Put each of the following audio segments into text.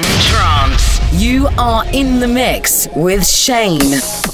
in trance. You are in the mix with Shane.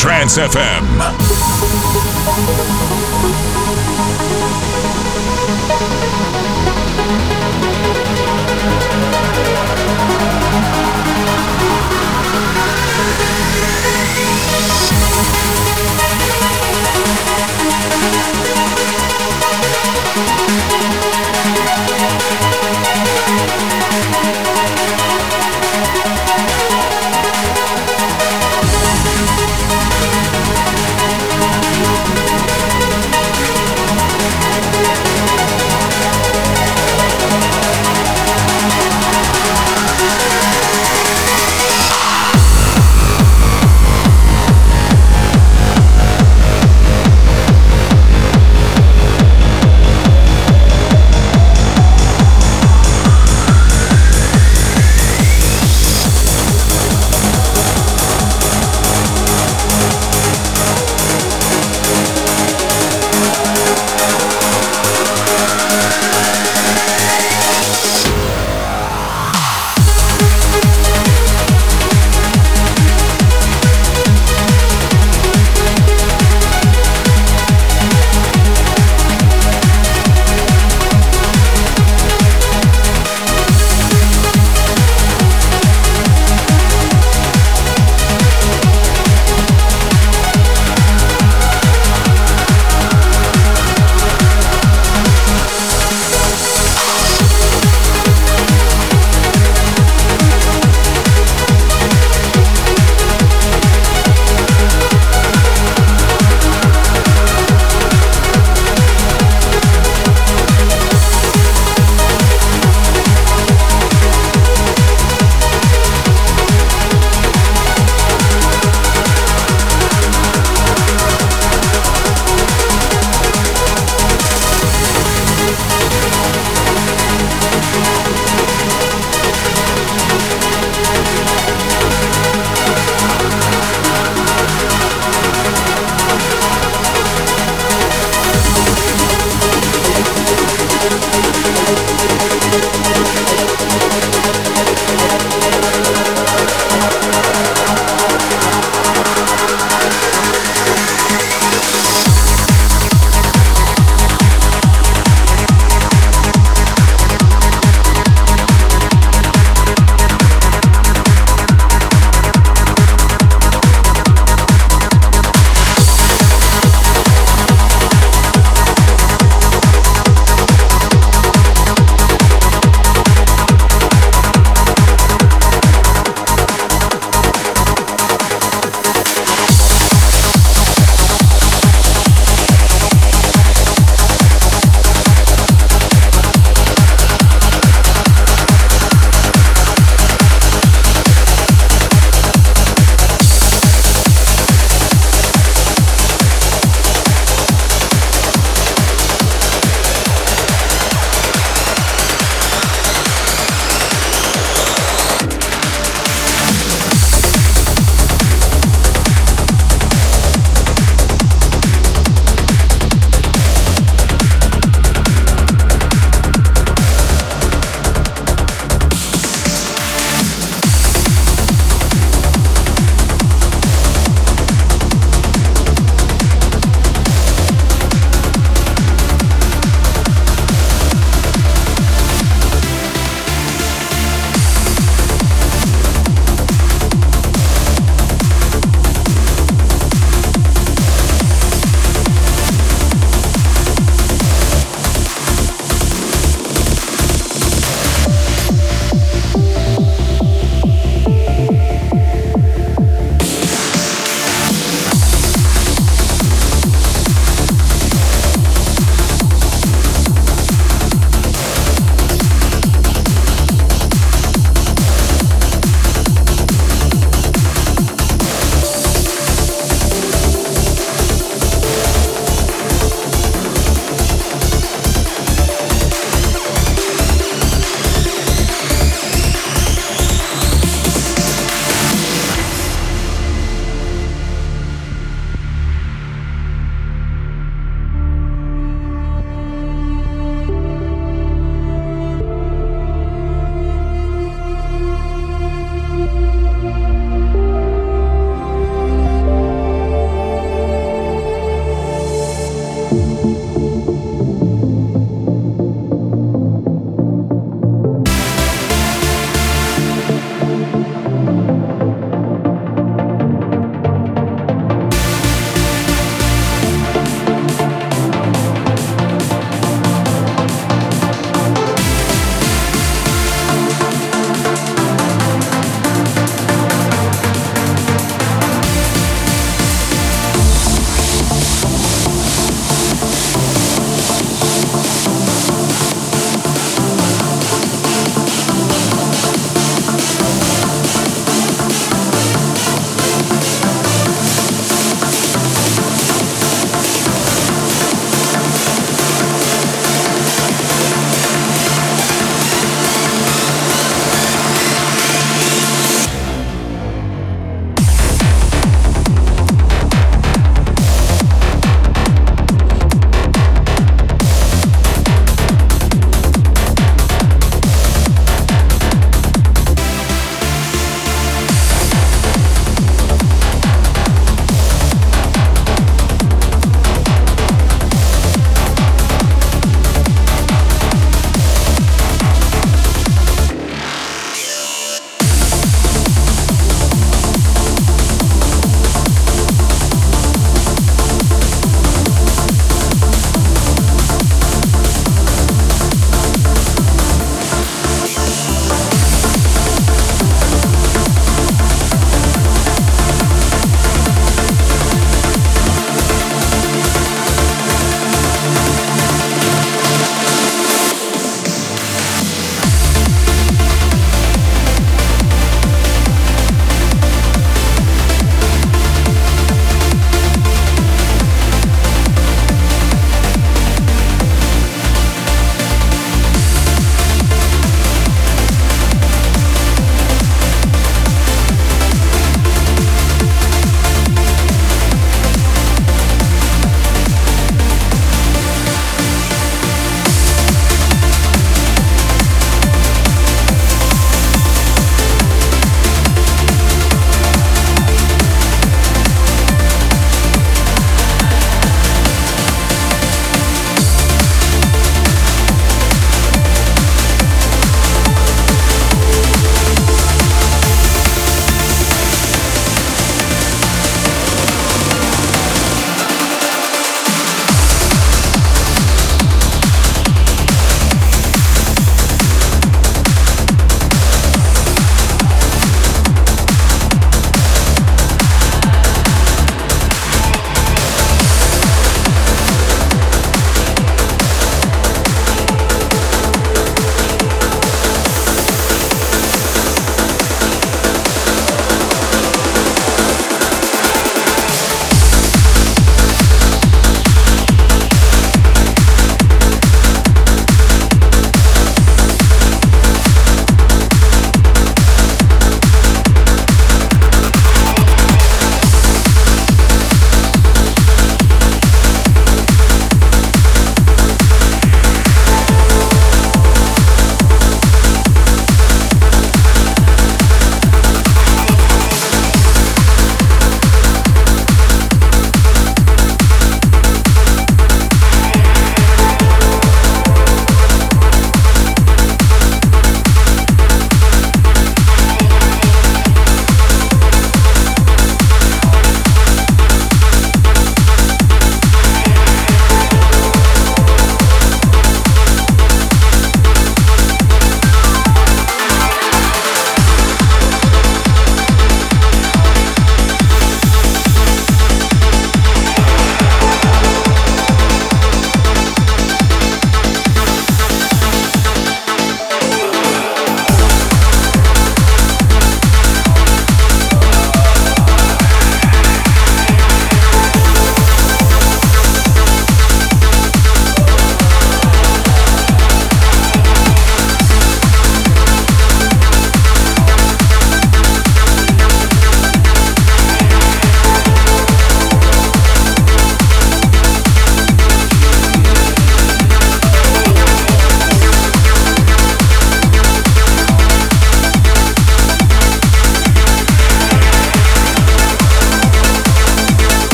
To Trance FM.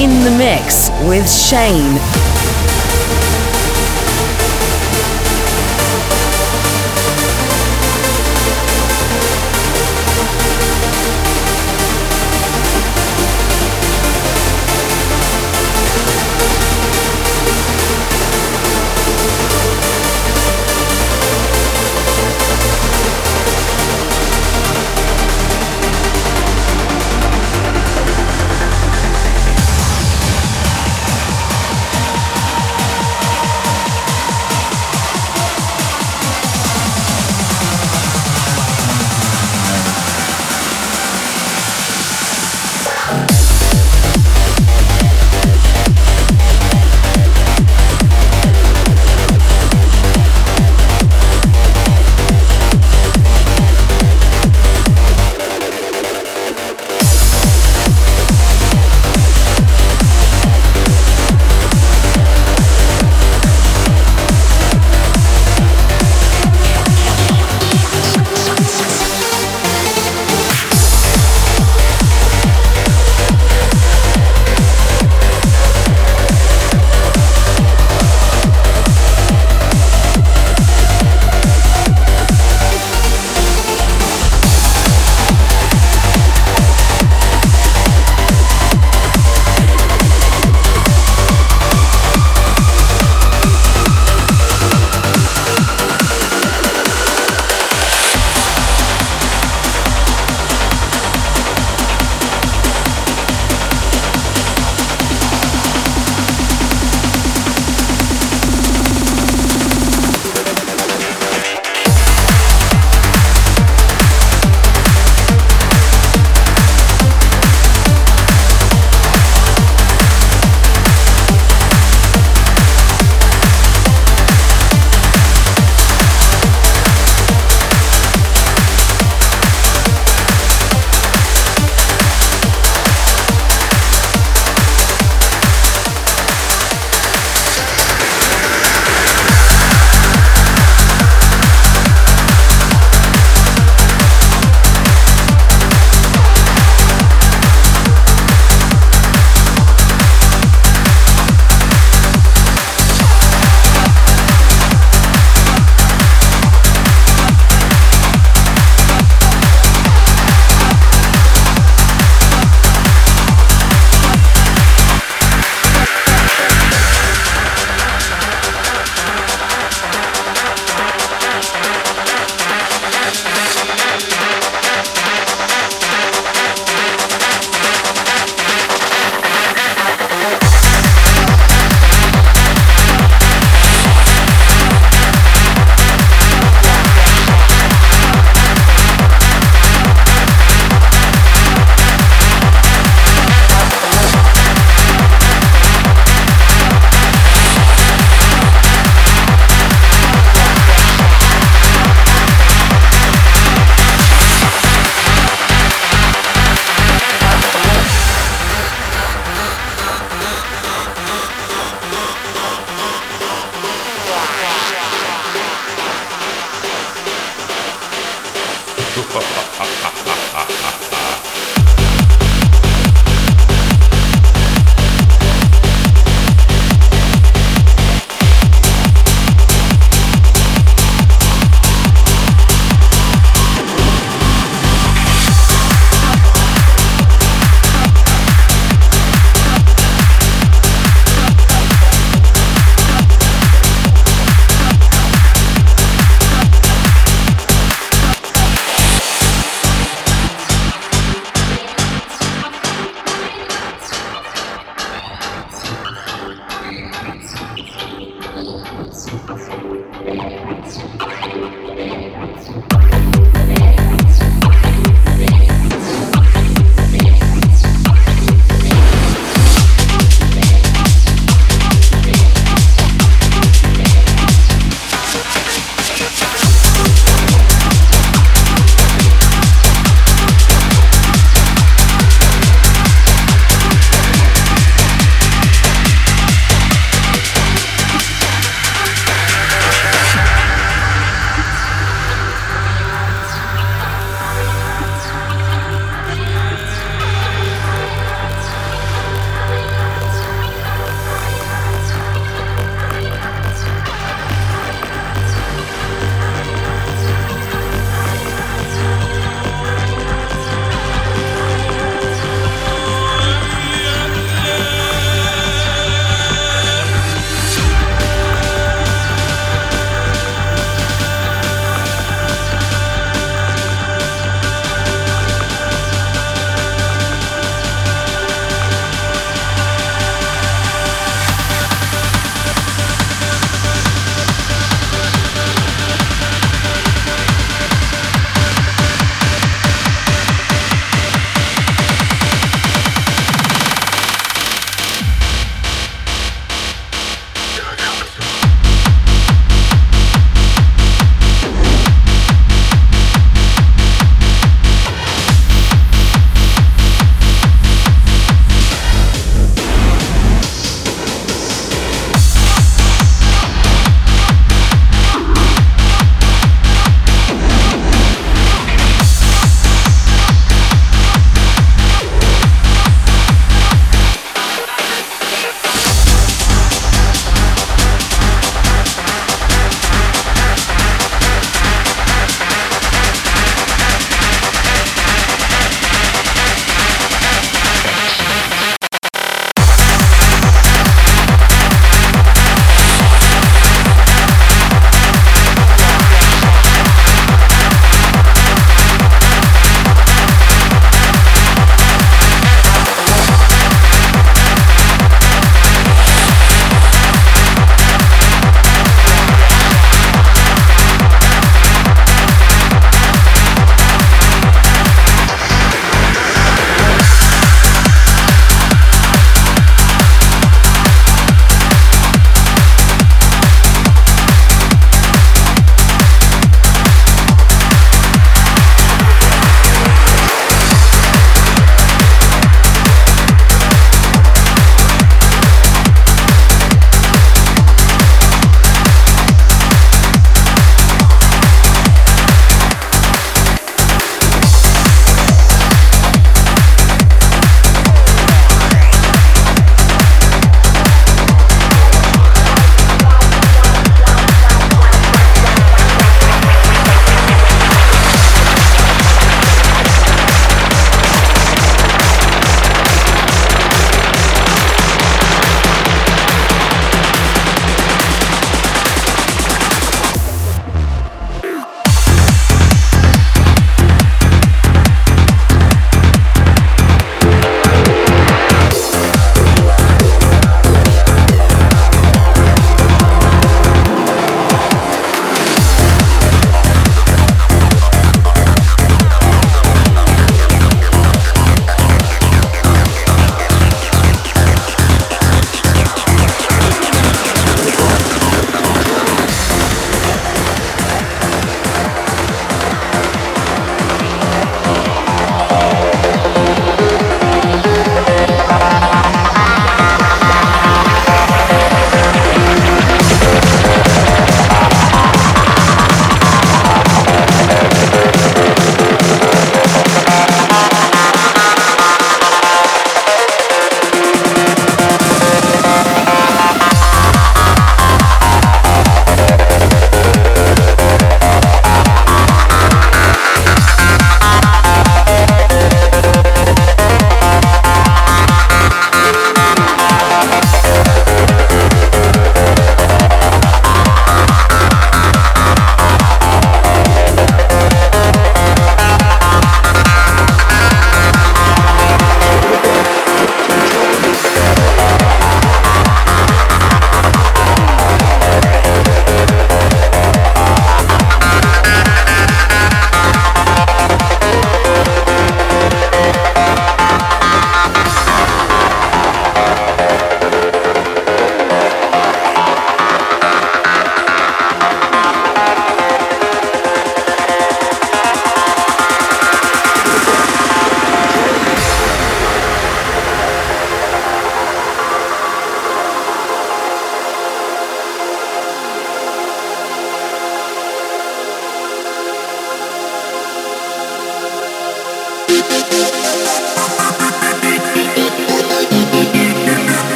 In the mix with Shane.